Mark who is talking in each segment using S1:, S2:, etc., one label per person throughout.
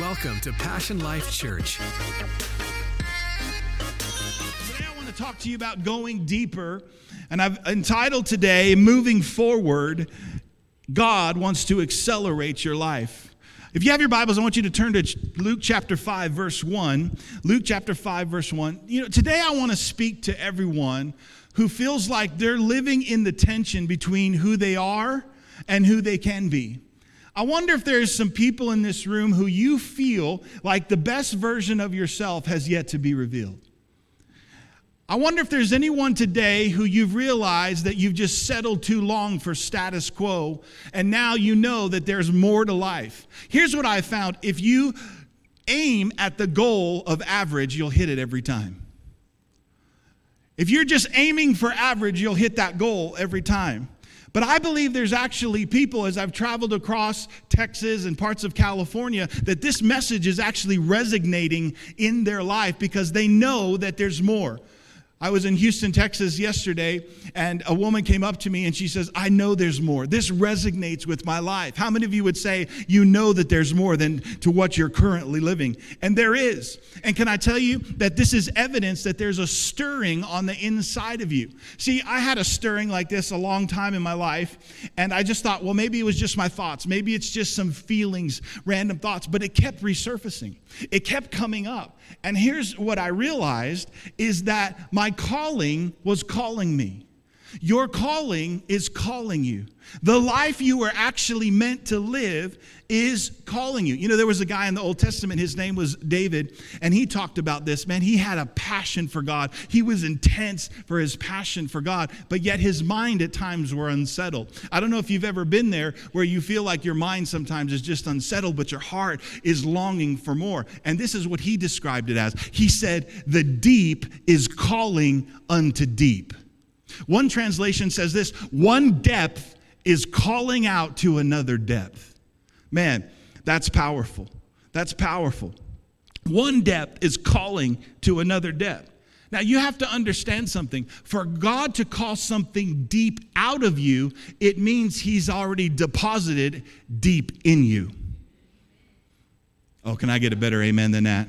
S1: Welcome to Passion Life Church.
S2: Today, I want to talk to you about going deeper. And I've entitled today, Moving Forward God Wants to Accelerate Your Life. If you have your Bibles, I want you to turn to Luke chapter 5, verse 1. Luke chapter 5, verse 1. You know, today I want to speak to everyone who feels like they're living in the tension between who they are and who they can be. I wonder if there's some people in this room who you feel like the best version of yourself has yet to be revealed. I wonder if there's anyone today who you've realized that you've just settled too long for status quo, and now you know that there's more to life. Here's what I found if you aim at the goal of average, you'll hit it every time. If you're just aiming for average, you'll hit that goal every time. But I believe there's actually people, as I've traveled across Texas and parts of California, that this message is actually resonating in their life because they know that there's more. I was in Houston, Texas yesterday, and a woman came up to me and she says, I know there's more. This resonates with my life. How many of you would say you know that there's more than to what you're currently living? And there is. And can I tell you that this is evidence that there's a stirring on the inside of you? See, I had a stirring like this a long time in my life, and I just thought, well, maybe it was just my thoughts. Maybe it's just some feelings, random thoughts, but it kept resurfacing. It kept coming up. And here's what I realized is that my calling was calling me. Your calling is calling you. The life you were actually meant to live is calling you. You know, there was a guy in the Old Testament, his name was David, and he talked about this. Man, he had a passion for God. He was intense for his passion for God, but yet his mind at times were unsettled. I don't know if you've ever been there where you feel like your mind sometimes is just unsettled, but your heart is longing for more. And this is what he described it as. He said, The deep is calling unto deep. One translation says this one depth is calling out to another depth. Man, that's powerful. That's powerful. One depth is calling to another depth. Now, you have to understand something. For God to call something deep out of you, it means He's already deposited deep in you. Oh, can I get a better amen than that?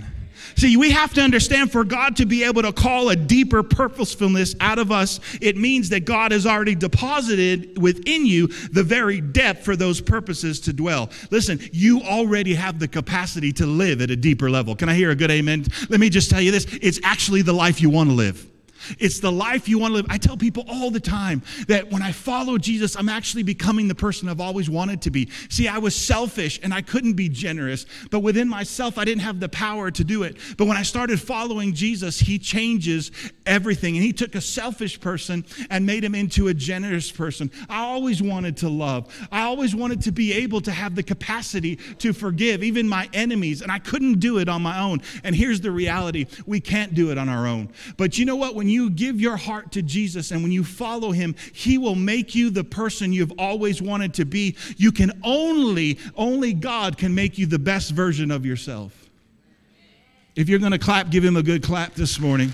S2: See, we have to understand for God to be able to call a deeper purposefulness out of us, it means that God has already deposited within you the very depth for those purposes to dwell. Listen, you already have the capacity to live at a deeper level. Can I hear a good amen? Let me just tell you this it's actually the life you want to live. It's the life you want to live. I tell people all the time that when I follow Jesus, I'm actually becoming the person I've always wanted to be. See, I was selfish and I couldn't be generous, but within myself, I didn't have the power to do it. But when I started following Jesus, He changes everything. And He took a selfish person and made him into a generous person. I always wanted to love, I always wanted to be able to have the capacity to forgive, even my enemies, and I couldn't do it on my own. And here's the reality we can't do it on our own. But you know what? When you give your heart to Jesus and when you follow him, he will make you the person you've always wanted to be. You can only, only God can make you the best version of yourself. If you're going to clap, give him a good clap this morning.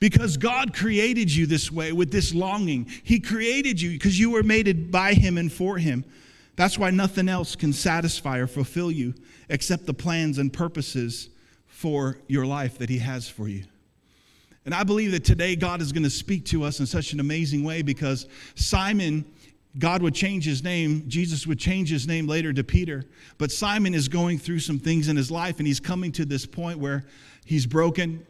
S2: Because God created you this way with this longing. He created you because you were made by Him and for Him. That's why nothing else can satisfy or fulfill you except the plans and purposes for your life that He has for you. And I believe that today God is going to speak to us in such an amazing way because Simon, God would change his name. Jesus would change his name later to Peter. But Simon is going through some things in his life and he's coming to this point where he's broken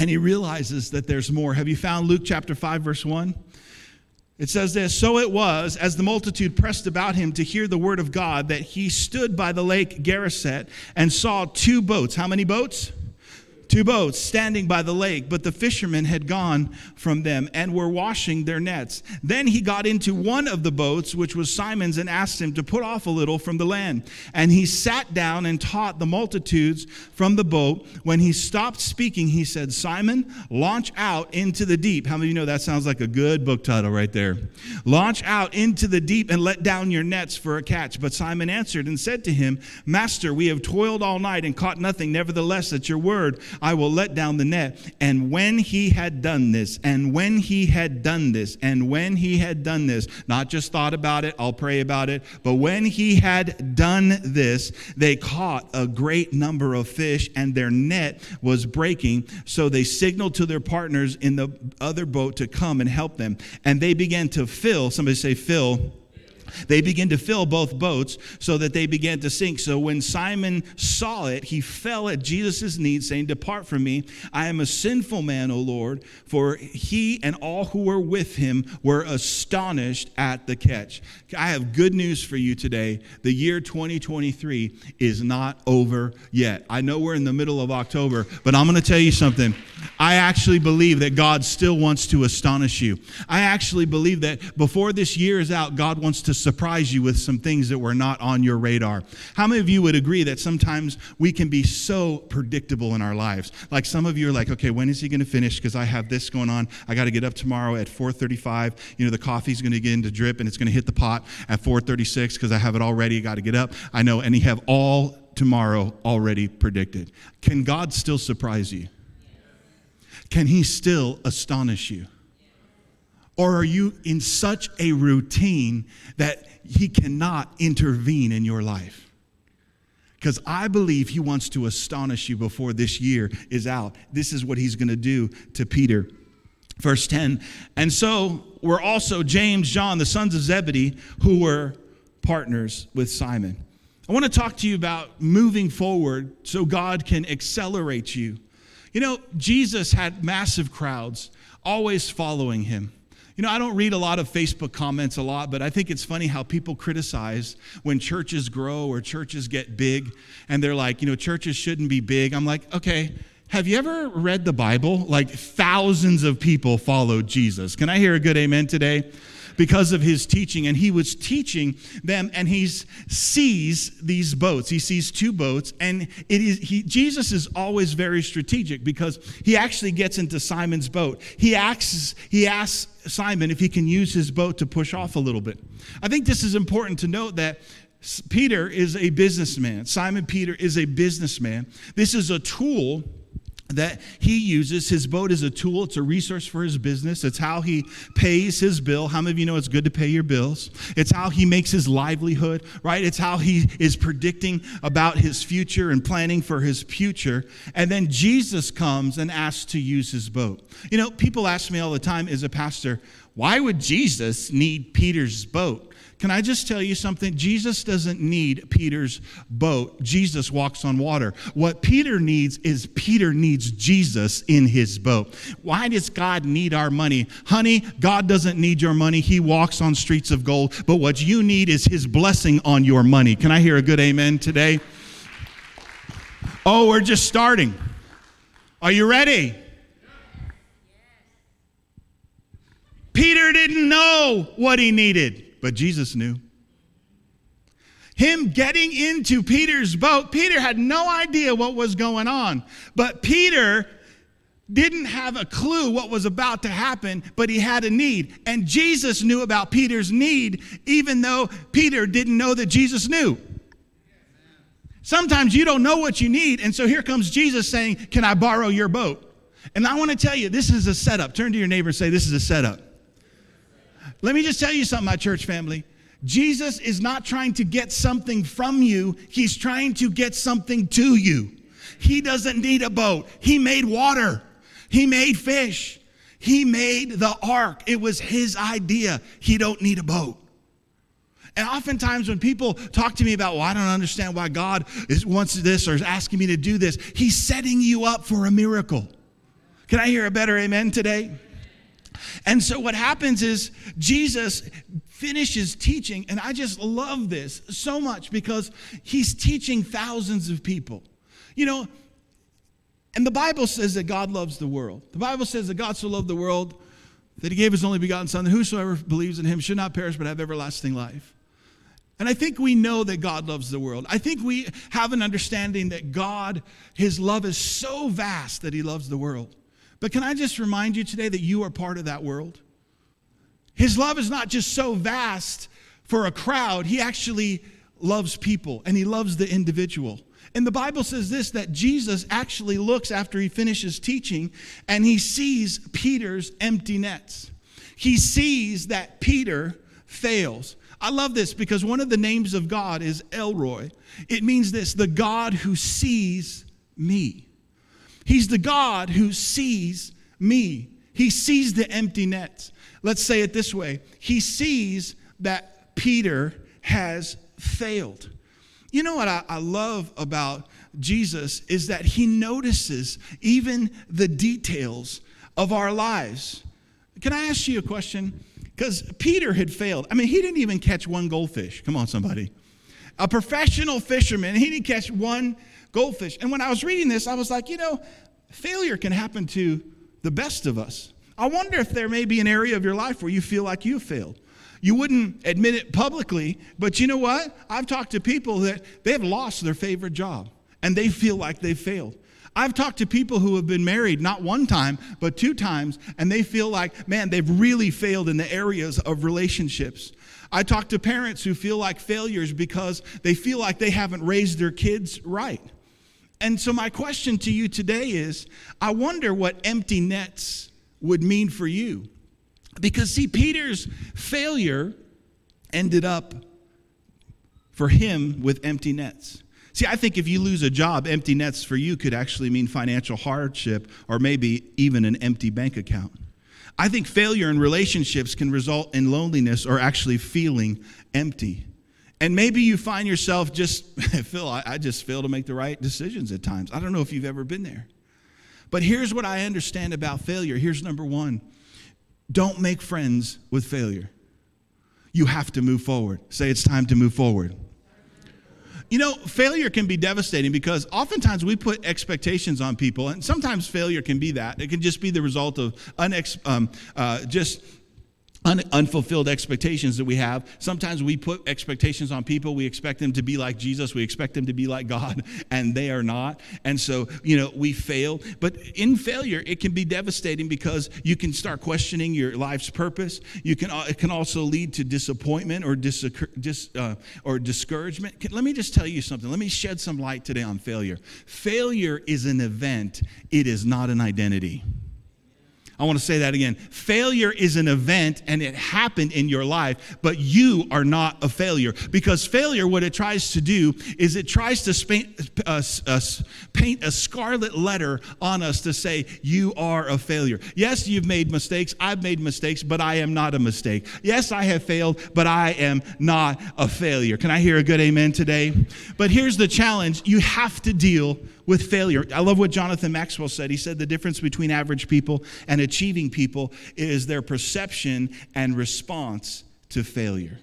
S2: and he realizes that there's more. Have you found Luke chapter 5, verse 1? It says this So it was, as the multitude pressed about him to hear the word of God, that he stood by the lake Gennesaret and saw two boats. How many boats? Two boats standing by the lake, but the fishermen had gone from them and were washing their nets. Then he got into one of the boats, which was Simon's, and asked him to put off a little from the land. And he sat down and taught the multitudes from the boat. When he stopped speaking, he said, Simon, launch out into the deep. How many of you know that sounds like a good book title right there? Launch out into the deep and let down your nets for a catch. But Simon answered and said to him, Master, we have toiled all night and caught nothing. Nevertheless, at your word, I will let down the net. And when he had done this, and when he had done this, and when he had done this, not just thought about it, I'll pray about it, but when he had done this, they caught a great number of fish, and their net was breaking. So they signaled to their partners in the other boat to come and help them. And they began to fill, somebody say, fill they began to fill both boats so that they began to sink. So when Simon saw it, he fell at Jesus' knees, saying, Depart from me. I am a sinful man, O Lord. For he and all who were with him were astonished at the catch. I have good news for you today. The year 2023 is not over yet. I know we're in the middle of October, but I'm going to tell you something. I actually believe that God still wants to astonish you. I actually believe that before this year is out, God wants to surprise you with some things that were not on your radar. How many of you would agree that sometimes we can be so predictable in our lives? Like some of you are like, okay, when is he going to finish? Because I have this going on. I got to get up tomorrow at 4:35. You know, the coffee's going to begin to drip and it's going to hit the pot at 4:36 because I have it all ready. Got to get up. I know, and he have all tomorrow already predicted. Can God still surprise you? Can he still astonish you? Or are you in such a routine that He cannot intervene in your life? Because I believe He wants to astonish you before this year is out. This is what He's going to do to Peter. Verse 10 And so were also James, John, the sons of Zebedee, who were partners with Simon. I want to talk to you about moving forward so God can accelerate you. You know, Jesus had massive crowds always following him. You know, I don't read a lot of Facebook comments a lot, but I think it's funny how people criticize when churches grow or churches get big and they're like, you know, churches shouldn't be big. I'm like, okay, have you ever read the Bible? Like thousands of people followed Jesus. Can I hear a good amen today? Because of his teaching. And he was teaching them, and he sees these boats. He sees two boats, and it is he, Jesus is always very strategic because he actually gets into Simon's boat. He asks, he asks Simon if he can use his boat to push off a little bit. I think this is important to note that Peter is a businessman. Simon Peter is a businessman. This is a tool that he uses. His boat is a tool, it's a resource for his business. It's how he pays his bill. How many of you know it's good to pay your bills? It's how he makes his livelihood, right? It's how he is predicting about his future and planning for his future. And then Jesus comes and asks to use his boat. You know, people ask me all the time as a pastor, why would Jesus need Peter's boat? Can I just tell you something? Jesus doesn't need Peter's boat. Jesus walks on water. What Peter needs is Peter needs Jesus in his boat. Why does God need our money? Honey, God doesn't need your money. He walks on streets of gold. But what you need is his blessing on your money. Can I hear a good amen today? Oh, we're just starting. Are you ready? Peter didn't know what he needed but Jesus knew. Him getting into Peter's boat, Peter had no idea what was going on. But Peter didn't have a clue what was about to happen, but he had a need. And Jesus knew about Peter's need, even though Peter didn't know that Jesus knew. Sometimes you don't know what you need, and so here comes Jesus saying, Can I borrow your boat? And I want to tell you, this is a setup. Turn to your neighbor and say, This is a setup. Let me just tell you something, my church family. Jesus is not trying to get something from you, He's trying to get something to you. He doesn't need a boat. He made water, He made fish, He made the ark. It was His idea. He don't need a boat. And oftentimes, when people talk to me about, well, I don't understand why God is, wants this or is asking me to do this, He's setting you up for a miracle. Can I hear a better amen today? And so what happens is Jesus finishes teaching, and I just love this so much because he's teaching thousands of people. You know, and the Bible says that God loves the world. The Bible says that God so loved the world that he gave his only begotten Son, that whosoever believes in him should not perish but have everlasting life. And I think we know that God loves the world. I think we have an understanding that God, his love is so vast that he loves the world. But can I just remind you today that you are part of that world? His love is not just so vast for a crowd, He actually loves people and He loves the individual. And the Bible says this that Jesus actually looks after he finishes teaching and he sees Peter's empty nets. He sees that Peter fails. I love this because one of the names of God is El Roi. It means this the God who sees me. He's the God who sees me. He sees the empty nets. Let's say it this way He sees that Peter has failed. You know what I, I, love about Jesus is that he notices even the details of our lives. Can I ask you a question? Because Peter had failed. I mean, he didn't even catch one goldfish. Come on, somebody. A professional fisherman, he didn't catch one goldfish. And when I was reading this, I was like, you know, failure can happen to the best of us. I wonder if there may be an area of your life where you feel like you failed. You wouldn't admit it publicly, but you know what? I've talked to people that they have lost their favorite job and they feel like they failed. I've talked to people who have been married not one time, but two times, and they feel like, man, they've really failed in the areas of relationships. I talk to parents who feel like failures because they feel like they haven't raised their kids right. And so, my question to you today is I wonder what empty nets would mean for you. Because, see, Peter's failure ended up for him with empty nets. See, I think if you lose a job, empty nets for you could actually mean financial hardship or maybe even an empty bank account. I think failure in relationships can result in loneliness or actually feeling empty. And maybe you find yourself just, Phil, I, I just fail to make the right decisions at times. I don't know if you've ever been there. But here's what I understand about failure. Here's number one don't make friends with failure. You have to move forward. Say it's time to move forward. You know, failure can be devastating because oftentimes we put expectations on people, and sometimes failure can be that. It can just be the result of unex, um, uh, just un- unfulfilled expectations that we have. Sometimes we put expectations on people. We expect them to be like Jesus. We expect them to be like God, and they are not. And so, you know, we fail. But in failure, it can be devastating because you can start questioning your life's purpose. You can. It can also lead to disappointment or dis, dis uh, or discouragement. Can, let me just tell you something. Let me shed some light today on failure. Failure is an event. It is not an identity. I want to say that again. Failure is an event and it happened in your life, but you are not a failure. Because failure, what it tries to do is it tries to paint, uh, uh, paint a scarlet letter on us to say, you are a failure. Yes, you've made mistakes. I've made mistakes, but I am not a mistake. Yes, I have failed, but I am not a failure. Can I hear a good amen today? But here's the challenge you have to deal with failure. I love what Jonathan Maxwell said. He said the difference between average people and achieving people is their perception and response to failure.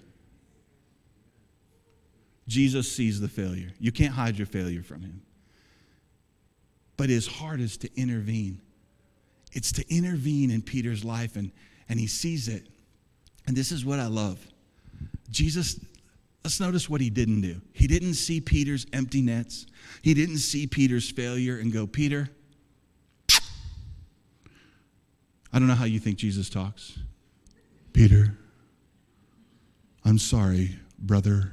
S2: Jesus sees the failure. You can't hide your failure from him. But his heart is to intervene. It's to intervene in Peter's life, and, and he sees it. And this is what I love. Jesus Let's notice what he didn't do. He didn't see Peter's empty nets. He didn't see Peter's failure and go, Peter, I don't know how you think Jesus talks. Peter, I'm sorry, brother,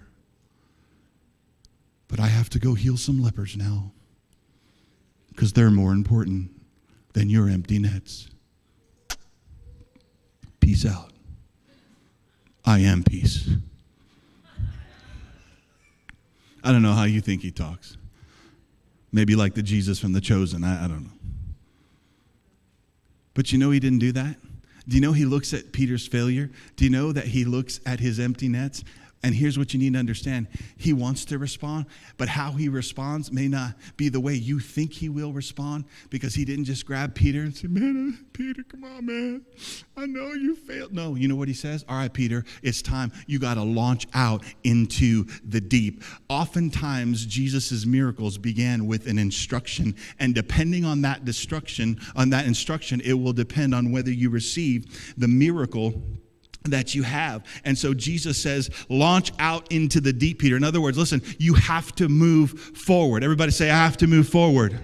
S2: but I have to go heal some lepers now because they're more important than your empty nets. Peace out. I am peace. I don't know how you think he talks. Maybe like the Jesus from The Chosen. I, I don't know. But you know he didn't do that? Do you know he looks at Peter's failure? Do you know that he looks at his empty nets and here's what you need to understand He wants to respond, but how he responds may not be the way you think he will respond because he didn't just grab Peter and say, Man, uh, Peter, come on, man. I know you failed. No, you know what he says? All right, Peter, it's time. You got to launch out into the deep. Oftentimes, Jesus' miracles began with an instruction, and depending on that destruction, on that instruction, it will depend on whether you receive the miracle that you have. And so Jesus says, launch out into the deep, Peter. In other words, listen, you have to move forward. Everybody say, I have to move forward.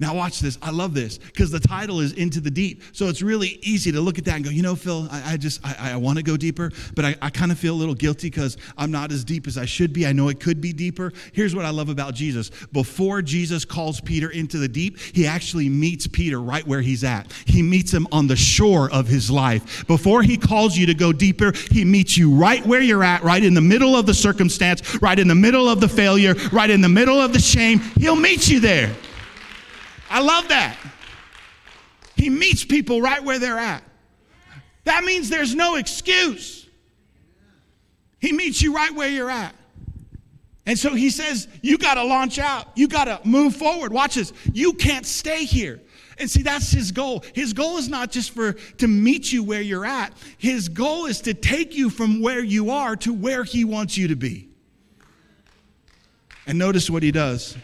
S2: Now, watch this. I love this because the title is Into the Deep. So it's really easy to look at that and go, you know, Phil, I, I just, I, I want to go deeper, but I, I kind of feel a little guilty because I'm not as deep as I should be. I know it could be deeper. Here's what I love about Jesus. Before Jesus calls Peter into the deep, he actually meets Peter right where he's at. He meets him on the shore of his life. Before he calls you to go deeper, he meets you right where you're at, right in the middle of the circumstance, right in the middle of the failure, right in the middle of the shame. He'll meet you there. I love that. He meets people right where they're at. That means there's no excuse. He meets you right where you're at. And so he says, You got to launch out. You got to move forward. Watch this. You can't stay here. And see, that's his goal. His goal is not just for to meet you where you're at. His goal is to take you from where you are to where he wants you to be. And notice what he does.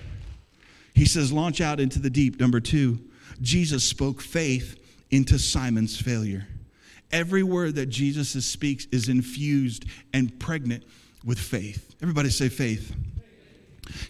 S2: He says, launch out into the deep. Number two, Jesus spoke faith into Simon's failure. Every word that Jesus speaks is infused and pregnant with faith. Everybody say faith.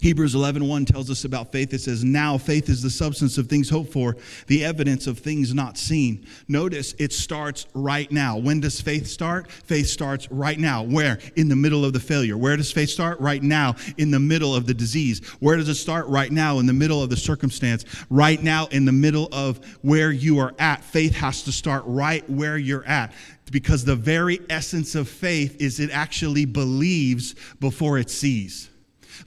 S2: Hebrews 11:1 tells us about faith. It says, "Now faith is the substance of things hoped for, the evidence of things not seen." Notice it starts right now. When does faith start? Faith starts right now. Where? In the middle of the failure. Where does faith start? Right now in the middle of the disease. Where does it start? Right now in the middle of the circumstance. Right now in the middle of where you are at. Faith has to start right where you're at because the very essence of faith is it actually believes before it sees.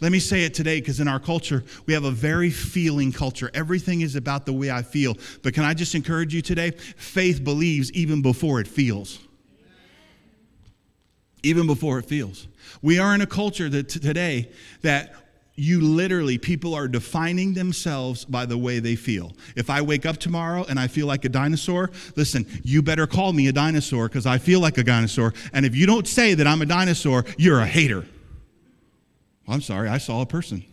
S2: Let me say it today because in our culture, we have a very feeling culture. Everything is about the way I feel. But can I just encourage you today? Faith believes even before it feels. Even before it feels. We are in a culture that t- today that you literally, people are defining themselves by the way they feel. If I wake up tomorrow and I feel like a dinosaur, listen, you better call me a dinosaur because I feel like a dinosaur. And if you don't say that I'm a dinosaur, you're a hater. I'm sorry, I saw a person.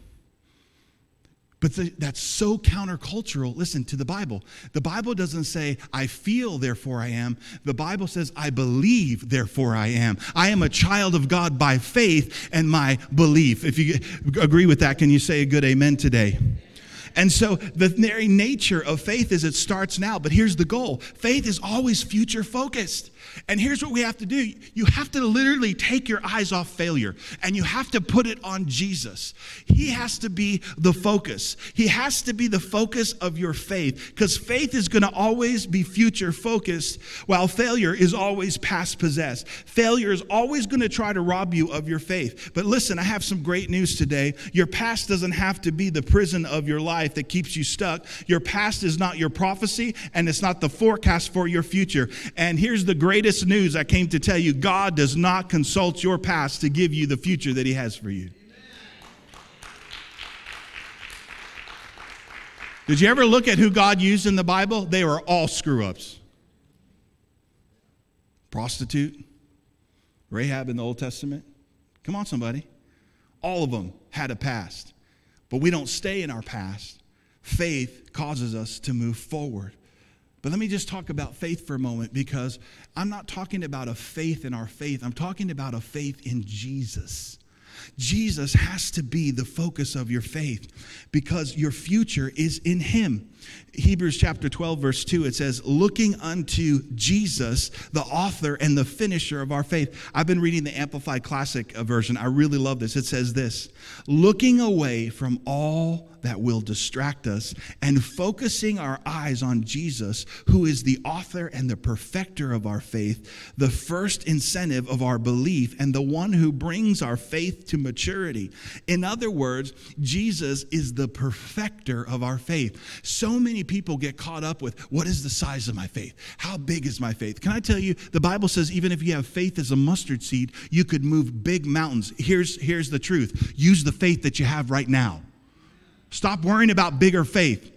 S2: But the, that's so countercultural. Listen to the Bible. The Bible doesn't say, I feel, therefore I am. The Bible says, I believe, therefore I am. I am a child of God by faith and my belief. If you agree with that, can you say a good amen today? And so the very nature of faith is it starts now, but here's the goal faith is always future focused. And here's what we have to do you have to literally take your eyes off failure and you have to put it on Jesus. He has to be the focus, He has to be the focus of your faith because faith is going to always be future focused while failure is always past possessed. Failure is always going to try to rob you of your faith. But listen, I have some great news today. Your past doesn't have to be the prison of your life that keeps you stuck. Your past is not your prophecy and it's not the forecast for your future. And here's the greatest greatest news I came to tell you God does not consult your past to give you the future that He has for you. Did you ever look at who God used in the Bible? They were all screw ups. Prostitute, Rahab in the Old Testament. Come on, somebody. All of them had a past. But we don't stay in our past. Faith causes us to move forward. But let me just talk about faith for a moment because I'm not talking about a faith in our faith. I'm talking about a faith in Jesus. Jesus has to be the focus of your faith because your future is in Him. Hebrews chapter 12, verse 2, it says, Looking unto Jesus, the author and the finisher of our faith. I've been reading the Amplified Classic uh, version. I really love this. It says this Looking away from all that will distract us and focusing our eyes on Jesus, who is the author and the perfecter of our faith, the first incentive of our belief, and the one who brings our faith to maturity. In other words, Jesus is the perfecter of our faith. So many people get caught up with what is the size of my faith? How big is my faith? Can I tell you, the Bible says even if you have faith as a mustard seed, you could move big mountains. Here's, here's the truth use the faith that you have right now. Stop worrying about bigger faith.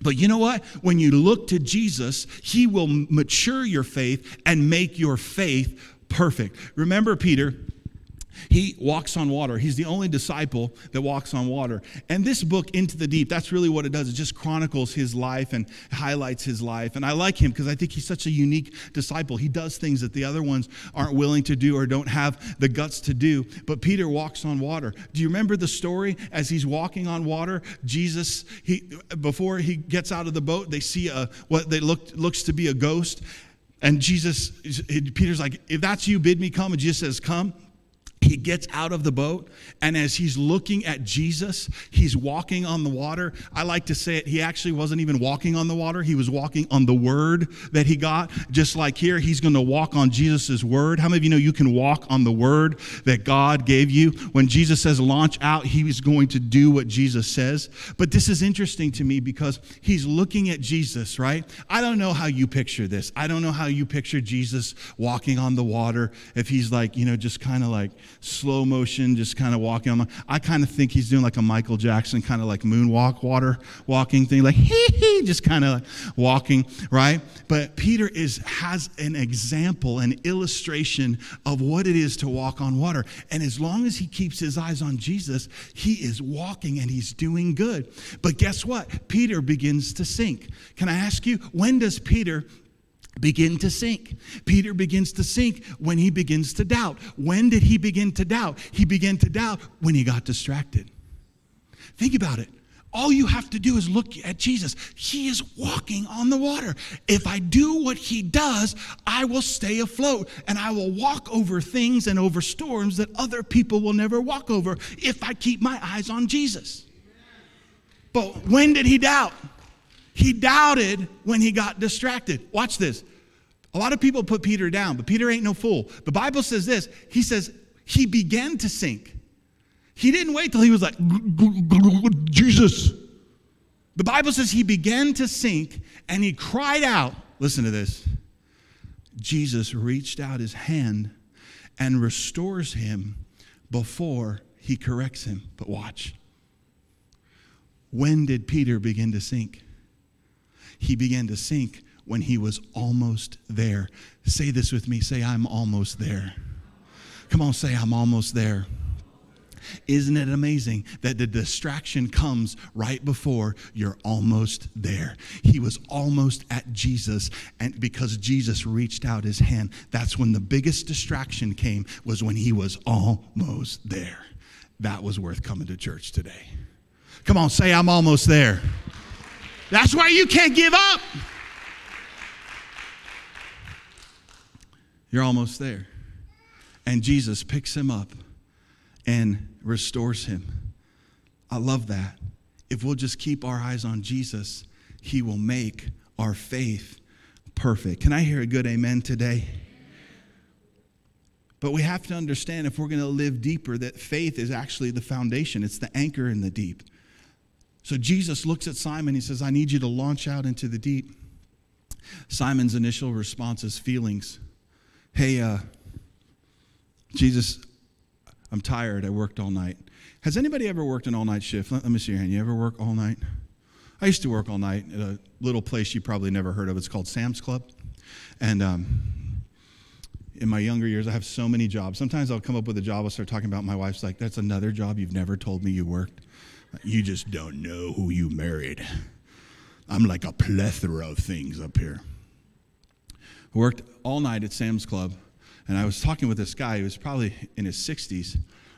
S2: But you know what? When you look to Jesus, He will mature your faith and make your faith perfect. Remember, Peter, he walks on water. He's the only disciple that walks on water. And this book, Into the Deep, that's really what it does. It just chronicles his life and highlights his life. And I like him because I think he's such a unique disciple. He does things that the other ones aren't willing to do or don't have the guts to do. But Peter walks on water. Do you remember the story as he's walking on water? Jesus, he, before he gets out of the boat, they see a, what they look, looks to be a ghost. And Jesus, Peter's like, if that's you, bid me come. And Jesus says, come he gets out of the boat, and as he's looking at Jesus, he's walking on the water. I like to say it, he actually wasn't even walking on the water, he was walking on the word that he got. Just like here, he's going to walk on Jesus' word. How many of you know you can walk on the word that God gave you? When Jesus says launch out, he he's going to do what Jesus says. But this is interesting to me because he's looking at Jesus, right? I don't know how you picture this. I don't know how you picture Jesus walking on the water, if he's like, you know, just kind of like, slow motion, just kind of walking on. I kind of think he's doing like a Michael Jackson kind of like moonwalk, water walking thing, like hee hee, just kind of like walking, right? But Peter is has an example, an illustration of what it is to walk on water. And as long as he keeps his eyes on Jesus, he is walking and he's doing good. But guess what? Peter begins to sink. Can I ask you, when does Peter begin to sink. Peter begins to sink when he begins to doubt. When did he begin to doubt? He began to doubt when he got distracted. Think about it. All you have to do is look at Jesus. He is walking on the water. If I do what he does, I will stay afloat and I will walk over things and over storms that other people will never walk over if I keep my eyes on Jesus. But when did he doubt? He doubted when he got distracted. Watch this. A lot of people put Peter down, but Peter ain't no fool. The Bible says this He says, he began to sink. He didn't wait till he was like, Jesus. The Bible says he began to sink and he cried out. Listen to this. Jesus reached out his hand and restores him before he corrects him. But watch. When did Peter begin to sink? He began to sink when he was almost there. Say this with me say, I'm almost there. Come on, say, I'm almost there. Isn't it amazing that the distraction comes right before you're almost there? He was almost at Jesus, and because Jesus reached out his hand, that's when the biggest distraction came, was when he was almost there. That was worth coming to church today. Come on, say, I'm almost there. That's why you can't give up. You're almost there. And Jesus picks him up and restores him. I love that. If we'll just keep our eyes on Jesus, he will make our faith perfect. Can I hear a good amen today? But we have to understand if we're going to live deeper that faith is actually the foundation, it's the anchor in the deep. So Jesus looks at Simon. He says, I need you to launch out into the deep. Simon's initial response is feelings. Hey, uh, Jesus, I'm tired. I worked all night. Has anybody ever worked an all night shift? Let, let, me see your hand. You ever work all night? I used to work all night at a little place you probably never heard of. It's called Sam's Club. And um, in my younger years, I have so many jobs. Sometimes I'll come up with a job, I'll start talking about my wife's like, that's another job you've never told me you worked. You just don't know who you married. I'm like a plethora of things up here. Worked all night at Sam's Club, and I was talking with this guy who was probably in his 60s,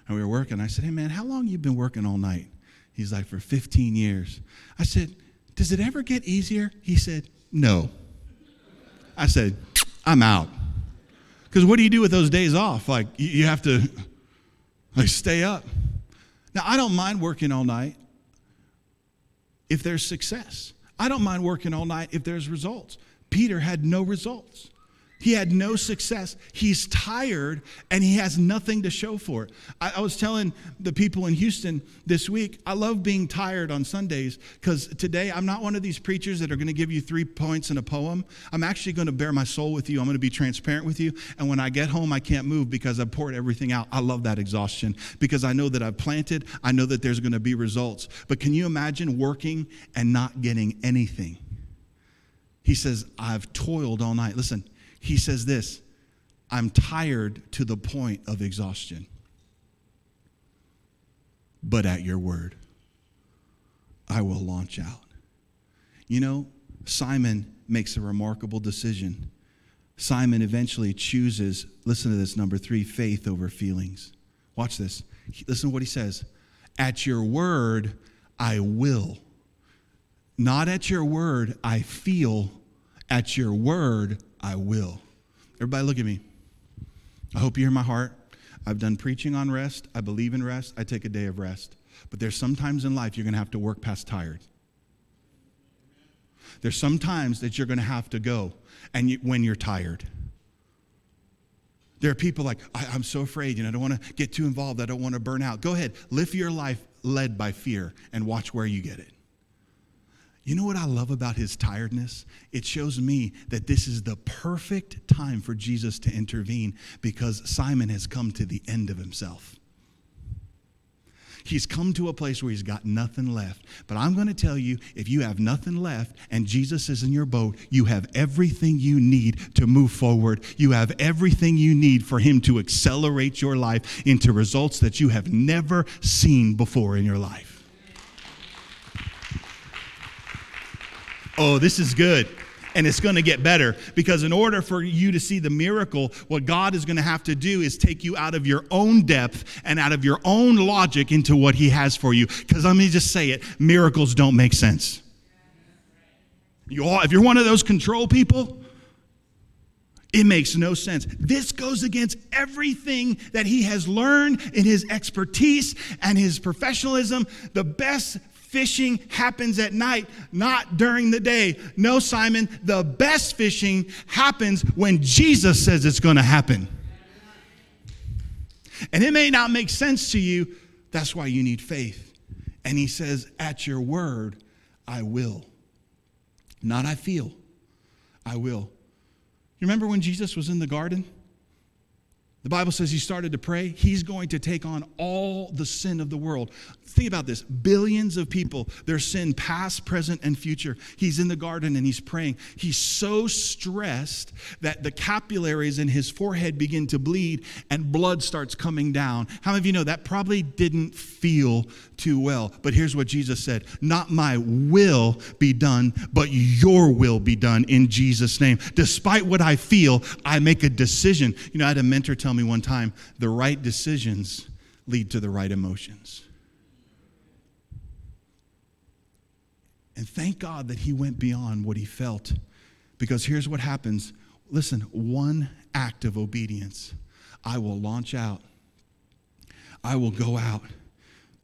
S2: and we were working. I said, Hey, man, how long you been working all night? He's like, For 15 years. I said, Does it ever get easier? He said, No. I said, I'm out. Because what do you do with those days off? Like, you have to like stay up. Now, I don't mind working all night if there's success. I don't mind working all night if there's results. Peter had no results. He had no success. He's tired and he has nothing to show for it. I, I was telling the people in Houston this week, I love being tired on Sundays because today I'm not one of these preachers that are going to give you three points in a poem. I'm actually going to bear my soul with you. I'm going to be transparent with you. And when I get home, I can't move because I've poured everything out. I love that exhaustion because I know that I've planted, I know that there's going to be results. But can you imagine working and not getting anything? He says, I've toiled all night. Listen, he says this I'm tired to the point of exhaustion. but at your word, I will launch out. You know, Simon makes a remarkable decision. Simon eventually chooses, listen to this, number three, faith over feelings. Watch this. Listen to what he says. At your word, I will. Not at your word, I feel. At your word, I will. Everybody, look at me. I hope you hear my heart. I've done preaching on rest. I believe in rest. I take a day of rest. But there's some times in life you're going to have to work past tired. There's some times that you're going to have to go and you, when you're tired. There are people like, I, am so afraid, you know, I don't want to get too involved. I don't want to burn out. Go ahead, live your life led by fear and watch where you get it. You know what I love about his tiredness? It shows me that this is the perfect time for Jesus to intervene because Simon has come to the end of himself. He's come to a place where he's got nothing left. But I'm going to tell you if you have nothing left and Jesus is in your boat, you have everything you need to move forward. You have everything you need for him to accelerate your life into results that you have never seen before in your life. Oh, this is good and it's going to get better because in order for you to see the miracle what god is going to have to do is take you out of your own depth and out of your own logic into what he has for you because let me just say it miracles don't make sense you all if you're one of those control people it makes no sense. This goes against everything that he has learned in his expertise and his professionalism. The best fishing happens at night, not during the day. No, Simon, the best fishing happens when Jesus says it's going to happen. And it may not make sense to you. That's why you need faith. And he says, At your word, I will. Not I feel, I will. You remember when Jesus was in the garden? The Bible says he started to pray. He's going to take on all the sin of the world. Think about this billions of people, their sin, past, present, and future. He's in the garden and he's praying. He's so stressed that the capillaries in his forehead begin to bleed and blood starts coming down. How many of you know that probably didn't feel too well? But here's what Jesus said Not my will be done, but your will be done in Jesus' name. Despite what I feel, I make a decision. You know, I had a mentor tell me one time the right decisions lead to the right emotions. And thank God that he went beyond what he felt. Because here's what happens listen, one act of obedience, I will launch out, I will go out.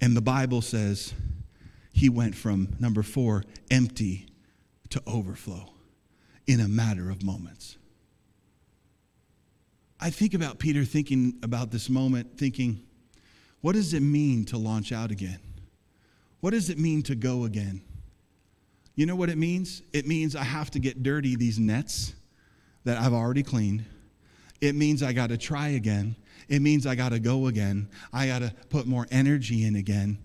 S2: And the Bible says he went from number four, empty to overflow in a matter of moments. I think about Peter thinking about this moment, thinking, what does it mean to launch out again? What does it mean to go again? You know what it means? It means I have to get dirty these nets that I've already cleaned. It means I got to try again. It means I got to go again. I got to put more energy in again.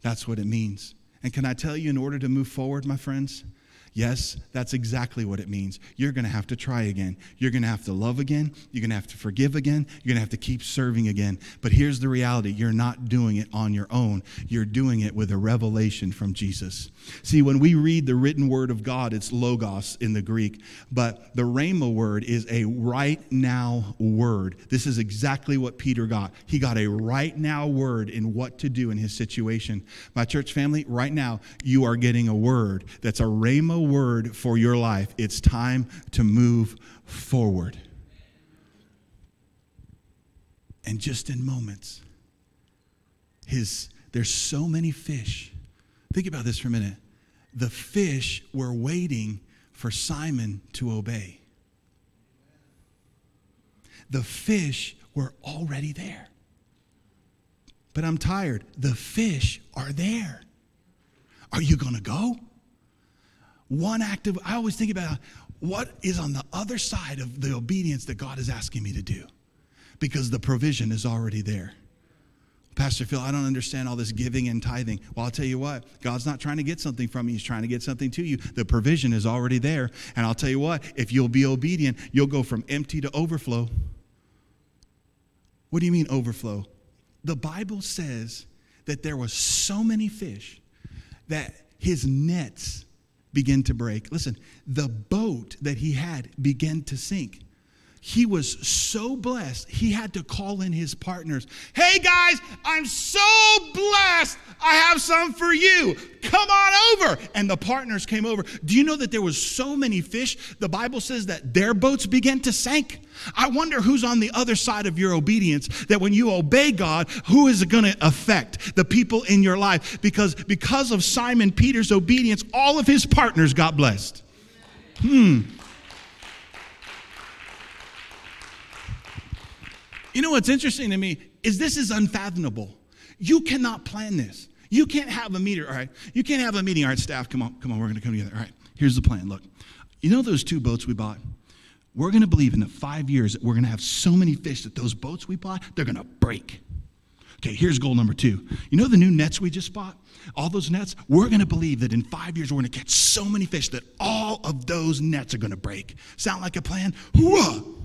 S2: That's what it means. And can I tell you, in order to move forward, my friends, Yes, that's exactly what it means. You're going to have to try again. You're going to have to love again. You're going to have to forgive again. You're going to have to keep serving again. But here's the reality you're not doing it on your own, you're doing it with a revelation from Jesus. See, when we read the written word of God, it's logos in the Greek, but the rhema word is a right now word. This is exactly what Peter got. He got a right now word in what to do in his situation. My church family, right now, you are getting a word that's a rhema word for your life. It's time to move forward. And just in moments, his there's so many fish. Think about this for a minute. The fish were waiting for Simon to obey. The fish were already there. But I'm tired. The fish are there. Are you going to go? One act of, I always think about what is on the other side of the obedience that God is asking me to do because the provision is already there. Pastor Phil, I don't understand all this giving and tithing. Well, I'll tell you what, God's not trying to get something from you, He's trying to get something to you. The provision is already there. And I'll tell you what, if you'll be obedient, you'll go from empty to overflow. What do you mean overflow? The Bible says that there was so many fish that his nets began to break. Listen, the boat that he had began to sink he was so blessed, he had to call in his partners. Hey guys, I'm so blessed. I have some for you. Come on over. And the partners came over. Do you know that there was so many fish? The Bible says that their boats began to sink. I wonder who's on the other side of your obedience that when you obey God, who is it going to affect? The people in your life because because of Simon Peter's obedience, all of his partners got blessed. Hmm. You know what's interesting to me is this is unfathomable. You cannot plan this. You can't have a meeting, all right? You can't have a meeting, all right, staff, come on, come on, we're gonna come together. All right, here's the plan. Look, you know those two boats we bought? We're gonna believe in the five years that we're gonna have so many fish that those boats we bought, they're gonna break. Okay, here's goal number two. You know the new nets we just bought? All those nets? We're gonna believe that in five years we're gonna catch so many fish that all of those nets are gonna break. Sound like a plan? Whoa!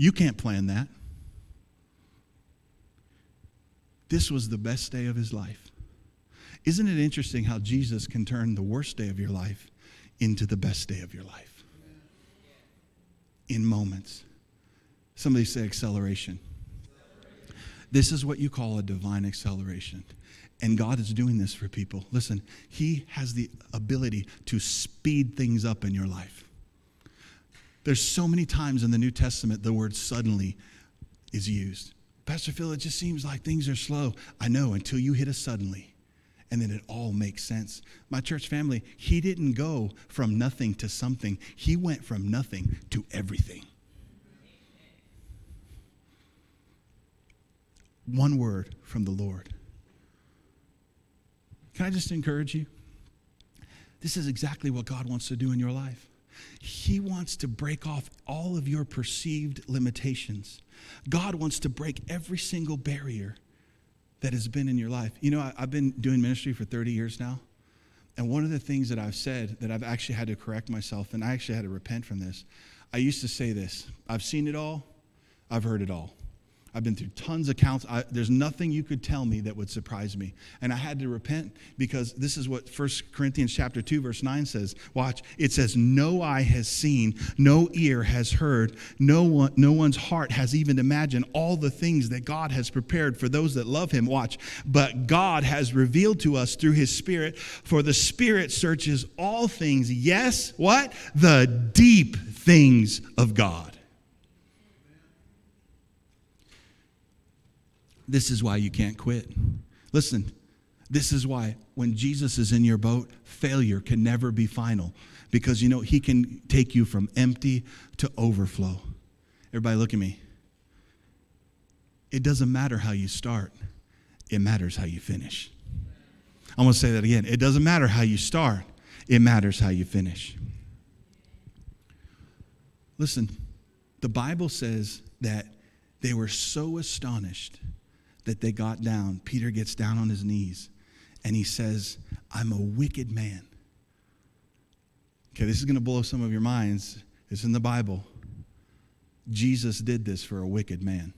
S2: You can't plan that. This was the best day of his life. Isn't it interesting how Jesus can turn the worst day of your life into the best day of your life? In moments. Somebody say acceleration. This is what you call a divine acceleration. And God is doing this for people. Listen, He has the ability to speed things up in your life. There's so many times in the New Testament the word suddenly is used. Pastor Phil, it just seems like things are slow. I know until you hit a suddenly, and then it all makes sense. My church family, he didn't go from nothing to something, he went from nothing to everything. One word from the Lord. Can I just encourage you? This is exactly what God wants to do in your life. He wants to break off all of your perceived limitations. God wants to break every single barrier that has been in your life. You know, I, have been doing ministry for 30 years now. And one of the things that I've said that I've actually had to correct myself, and I actually had to repent from this, I used to say this I've seen it all, I've heard it all. I've been through tons of counts. There's nothing you could tell me that would surprise me. And I had to repent because this is what 1 Corinthians chapter 2 verse 9 says. Watch. It says no eye has seen, no ear has heard, no one no one's heart has even imagined all the things that God has prepared for those that love him. Watch. But God has revealed to us through his spirit for the spirit searches all things. Yes, what? The deep things of God. This is why you can't quit. Listen, this is why when Jesus is in your boat, failure can never be final because you know he can take you from empty to overflow. Everybody, look at me. It doesn't matter how you start, it matters how you finish. I'm going to say that again. It doesn't matter how you start, it matters how you finish. Listen, the Bible says that they were so astonished that they got down, Peter gets down on his knees and he says, I'm a wicked man. Okay, this is going to blow some of your minds. It's in the Bible. Jesus did this for a wicked man.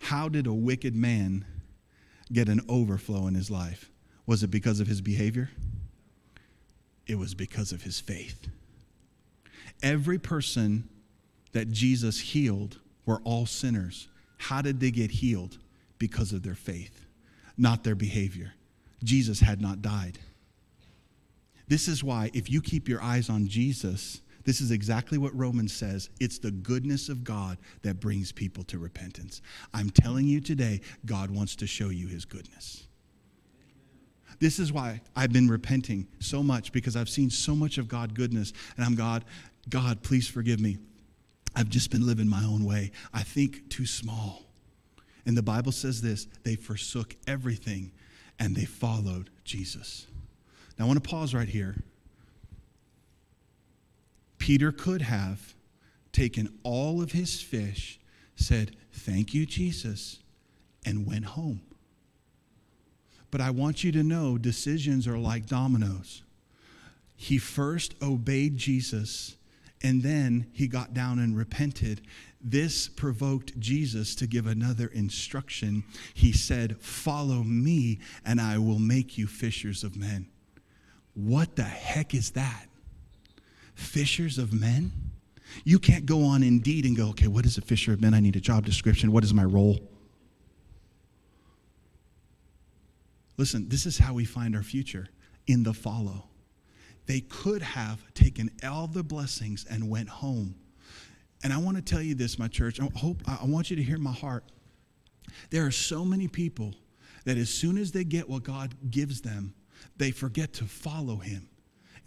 S2: How did a wicked man get an overflow in his life? Was it because of his behavior? It was because of his faith. Every person that Jesus healed were all sinners. How did they get healed? Because of their faith, not their behavior. Jesus had not died. This is why, if you keep your eyes on Jesus, this is exactly what Romans says. It's the goodness of God that brings people to repentance. I'm telling you today, God wants to show you his goodness. This is why I've been repenting so much because I've seen so much of God goodness and I'm God, God, please forgive me. I've just been living my own way. I think too small. And the Bible says this they forsook everything and they followed Jesus. Now, I want to pause right here. Peter could have taken all of his fish, said, Thank you, Jesus, and went home. But I want you to know decisions are like dominoes. He first obeyed Jesus And then he got down and repented. This provoked Jesus to give another instruction. He said, Follow me, and I will make you fishers of men. What the heck is that? Fishers of men? You can't go on Indeed and go, okay, what is a fisher of men? I need a job description. What is my role? Listen, this is how we find our future in the follow. They could have taken all the blessings and went home. And I want to tell you this, my church. I hope I want you to hear my heart. There are so many people that as soon as they get what God gives them, they forget to follow him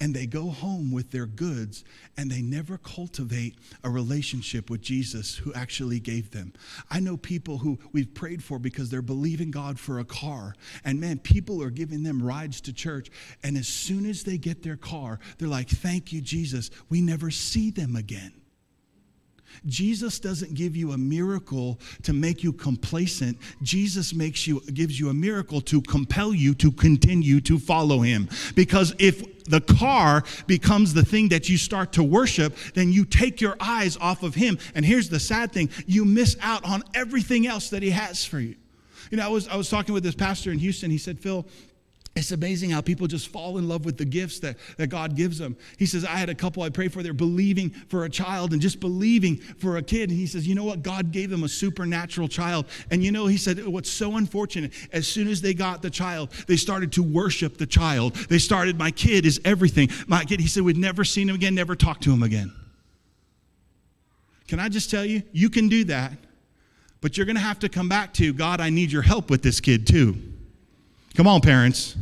S2: and they go home with their goods and they never cultivate a relationship with Jesus who actually gave them. I know people who we've prayed for because they're believing God for a car. And man, people are giving them rides to church. And as soon as they get their car, they're like, Thank you, Jesus. We never see them again. Jesus doesn't give you a miracle to make you complacent. Jesus makes you gives you a miracle to compel you to continue to follow him. Because if the car becomes the thing that you start to worship, then you take your eyes off of him. And here's the sad thing, you miss out on everything else that he has for you. You know, I was I was talking with this pastor in Houston. He said, "Phil, it's amazing how people just fall in love with the gifts that, that God gives them. He says, I had a couple I prayed for, they're believing for a child and just believing for a kid. And he says, You know what? God gave them a supernatural child. And you know, he said, What's so unfortunate, as soon as they got the child, they started to worship the child. They started, My kid is everything. My kid, he said, We'd never seen him again, never talked to him again. Can I just tell you, you can do that, but you're going to have to come back to, God, I need your help with this kid too. Come on, parents.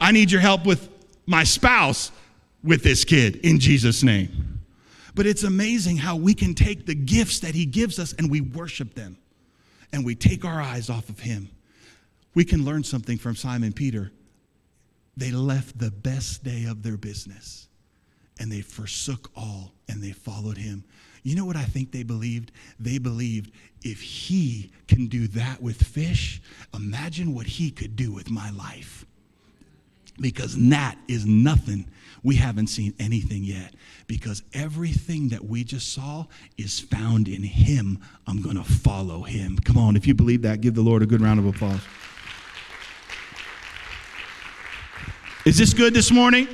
S2: I need your help with my spouse with this kid in Jesus' name. But it's amazing how we can take the gifts that He gives us and we worship them and we take our eyes off of Him. We can learn something from Simon Peter. They left the best day of their business and they forsook all and they followed Him. You know what I think they believed? They believed if he can do that with fish, imagine what he could do with my life. Because that is nothing. We haven't seen anything yet. Because everything that we just saw is found in him. I'm going to follow him. Come on, if you believe that, give the Lord a good round of applause. Is this good this morning?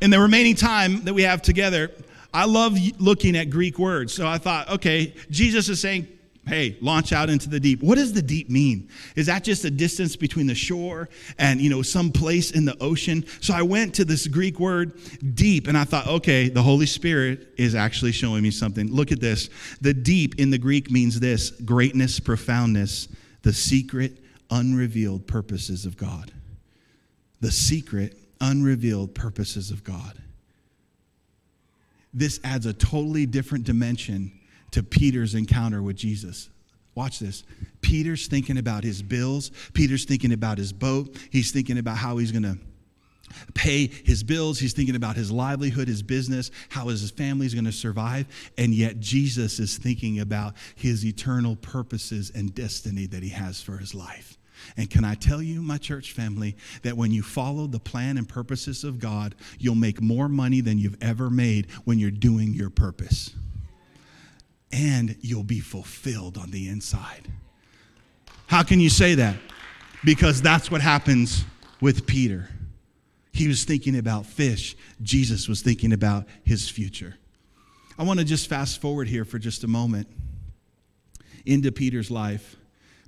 S2: In the remaining time that we have together, I love looking at Greek words. So I thought, okay, Jesus is saying, hey, launch out into the deep. What does the deep mean? Is that just a distance between the shore and, you know, some place in the ocean? So I went to this Greek word deep and I thought, okay, the Holy Spirit is actually showing me something. Look at this. The deep in the Greek means this greatness, profoundness, the secret, unrevealed purposes of God. The secret, unrevealed purposes of God this adds a totally different dimension to Peter's encounter with Jesus. Watch this. Peter's thinking about his bills. Peter's thinking about his boat. He's thinking about how he's going to pay his bills. He's thinking about his livelihood, his business, how his family is going to survive. And yet, Jesus is thinking about his eternal purposes and destiny that he has for his life. And can I tell you, my church family, that when you follow the plan and purposes of God, you'll make more money than you've ever made when you're doing your purpose. And you'll be fulfilled on the inside. How can you say that? Because that's what happens with Peter. He was thinking about fish, Jesus was thinking about his future. I want to just fast forward here for just a moment into Peter's life.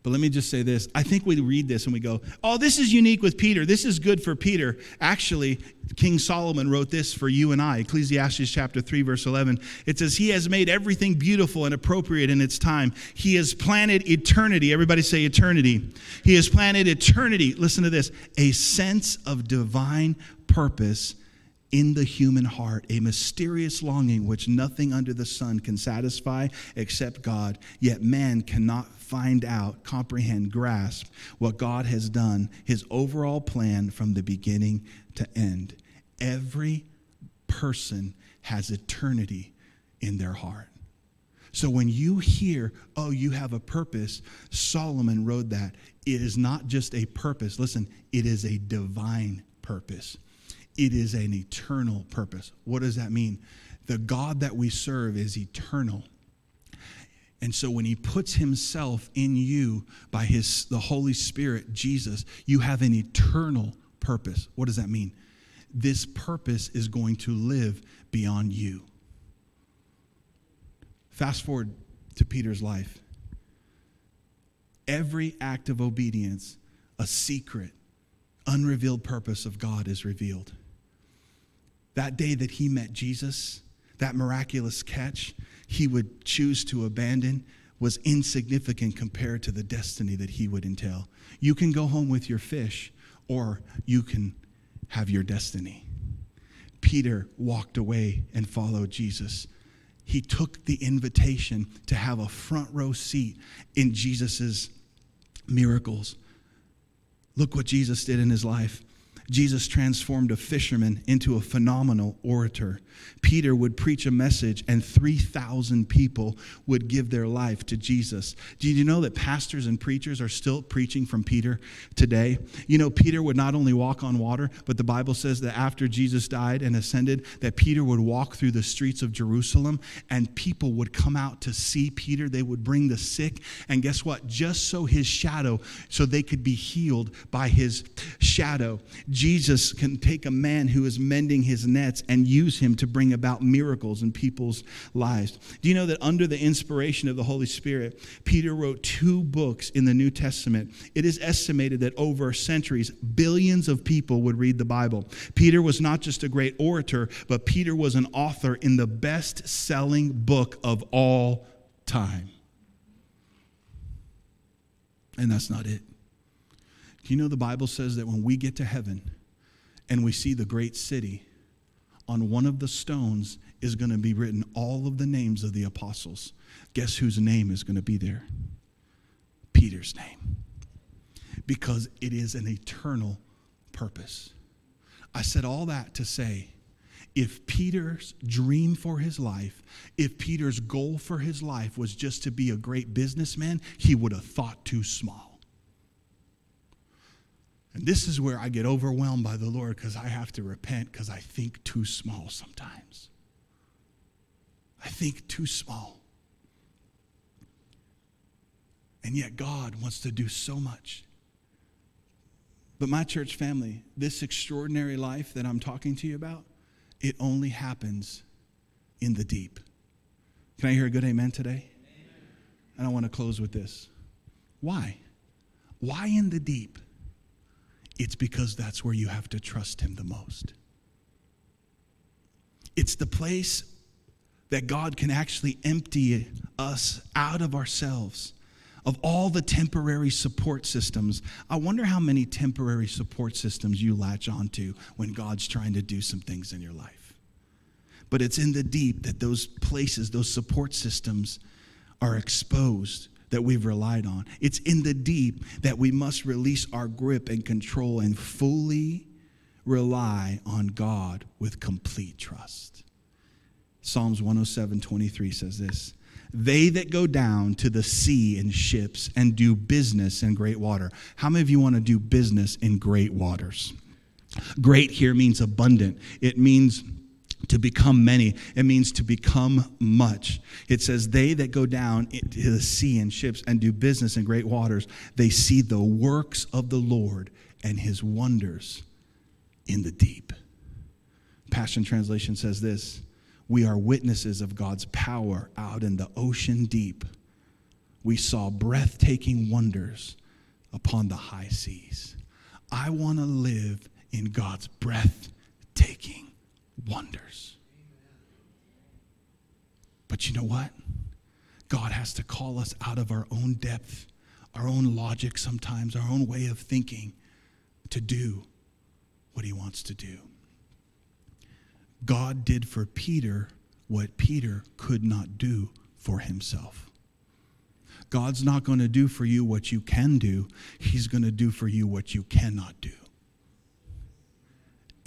S2: But let me just say this. I think we read this and we go, oh, this is unique with Peter. This is good for Peter. Actually, King Solomon wrote this for you and I. Ecclesiastes chapter 3, verse 11. It says, He has made everything beautiful and appropriate in its time. He has planted eternity. Everybody say eternity. He has planted eternity. Listen to this a sense of divine purpose in the human heart a mysterious longing which nothing under the sun can satisfy except God, yet man cannot find out, comprehend, grasp what God has done, his overall plan from the beginning to end. Every person has eternity in their heart. So when you hear, oh, you have a purpose, Solomon wrote that. It is not just a purpose. Listen, it is a divine purpose it is an eternal purpose. What does that mean? The God that we serve is eternal. And so when he puts himself in you by his the Holy Spirit, Jesus, you have an eternal purpose. What does that mean? This purpose is going to live beyond you. Fast forward to Peter's life. Every act of obedience, a secret, unrevealed purpose of God is revealed. That day that he met Jesus, that miraculous catch he would choose to abandon was insignificant compared to the destiny that he would entail. You can go home with your fish, or you can have your destiny. Peter walked away and followed Jesus. He took the invitation to have a front row seat in Jesus' miracles. Look what Jesus did in his life. Jesus transformed a fisherman into a phenomenal orator. Peter would preach a message, and 3,000 people would give their life to Jesus. Do you know that pastors and preachers are still preaching from Peter today? You know, Peter would not only walk on water, but the Bible says that after Jesus died and ascended, that Peter would walk through the streets of Jerusalem, and people would come out to see Peter. They would bring the sick, and guess what? Just so his shadow, so they could be healed by his shadow. Jesus can take a man who is mending his nets and use him to bring about miracles in people's lives. Do you know that under the inspiration of the Holy Spirit, Peter wrote two books in the New Testament? It is estimated that over centuries, billions of people would read the Bible. Peter was not just a great orator, but Peter was an author in the best selling book of all time. And that's not it. You know the Bible says that when we get to heaven and we see the great city, on one of the stones is going to be written all of the names of the apostles. Guess whose name is going to be there? Peter's name. Because it is an eternal purpose. I said all that to say if Peter's dream for his life, if Peter's goal for his life was just to be a great businessman, he would have thought too small. And this is where I get overwhelmed by the Lord because I have to repent because I think too small sometimes. I think too small. And yet God wants to do so much. But my church family, this extraordinary life that I'm talking to you about, it only happens in the deep. Can I hear a good amen today? Amen. And I want to close with this. Why? Why in the deep? It's because that's where you have to trust Him the most. It's the place that God can actually empty us out of ourselves, of all the temporary support systems. I wonder how many temporary support systems you latch onto when God's trying to do some things in your life. But it's in the deep that those places, those support systems, are exposed that we've relied on. It's in the deep that we must release our grip and control and fully rely on God with complete trust. Psalms 107 23 says this They that go down to the sea in ships and do business in great water. How many of you want to do business in great waters? Great here means abundant, it means to become many. It means to become much. It says, They that go down into the sea in ships and do business in great waters, they see the works of the Lord and his wonders in the deep. Passion Translation says this We are witnesses of God's power out in the ocean deep. We saw breathtaking wonders upon the high seas. I want to live in God's breathtaking wonders. But you know what? God has to call us out of our own depth, our own logic sometimes, our own way of thinking to do what he wants to do. God did for Peter what Peter could not do for himself. God's not going to do for you what you can do, He's going to do for you what you cannot do.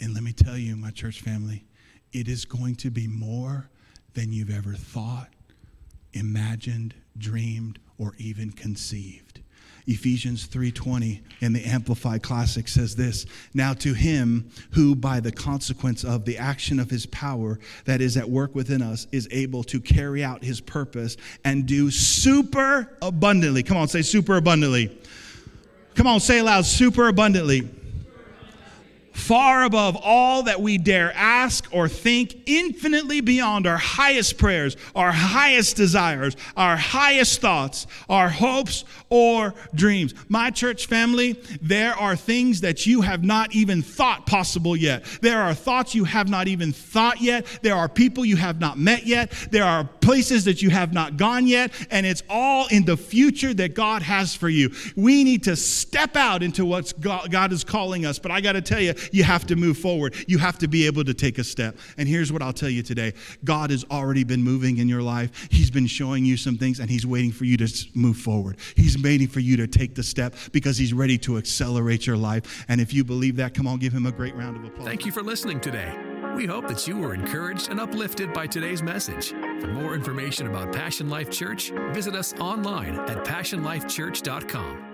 S2: And let me tell you, my church family, it is going to be more than you've ever thought, imagined, dreamed, or even conceived. Ephesians 3:20 in the Amplified Classic says this, "Now to him who by the consequence of the action of his power that is at work within us is able to carry out his purpose and do super abundantly." Come on, say super abundantly. Come on, say aloud, super abundantly far above all that we dare ask or think, infinitely beyond our highest prayers, our highest desires, our highest thoughts, our hopes or dreams. My church family, there are things that you have not even thought possible yet. There are thoughts you have not even thought yet. There are people you have not met yet. There are places that you have not gone yet. And it's all in the future that God has for you. We need to step out into what God is calling us. But I got to tell you, you have to move forward. You have to be able to take a step. And here's what I'll tell you today God has already been moving in your life, He's been showing you some things, and He's waiting for you to move forward. He's waiting for you to take the step because He's ready to accelerate your life. And if you believe that, come on, give Him a great round of applause.
S1: Thank you for listening today. We hope that you were encouraged and uplifted by today's message. For more information about Passion Life Church, visit us online at passionlifechurch.com.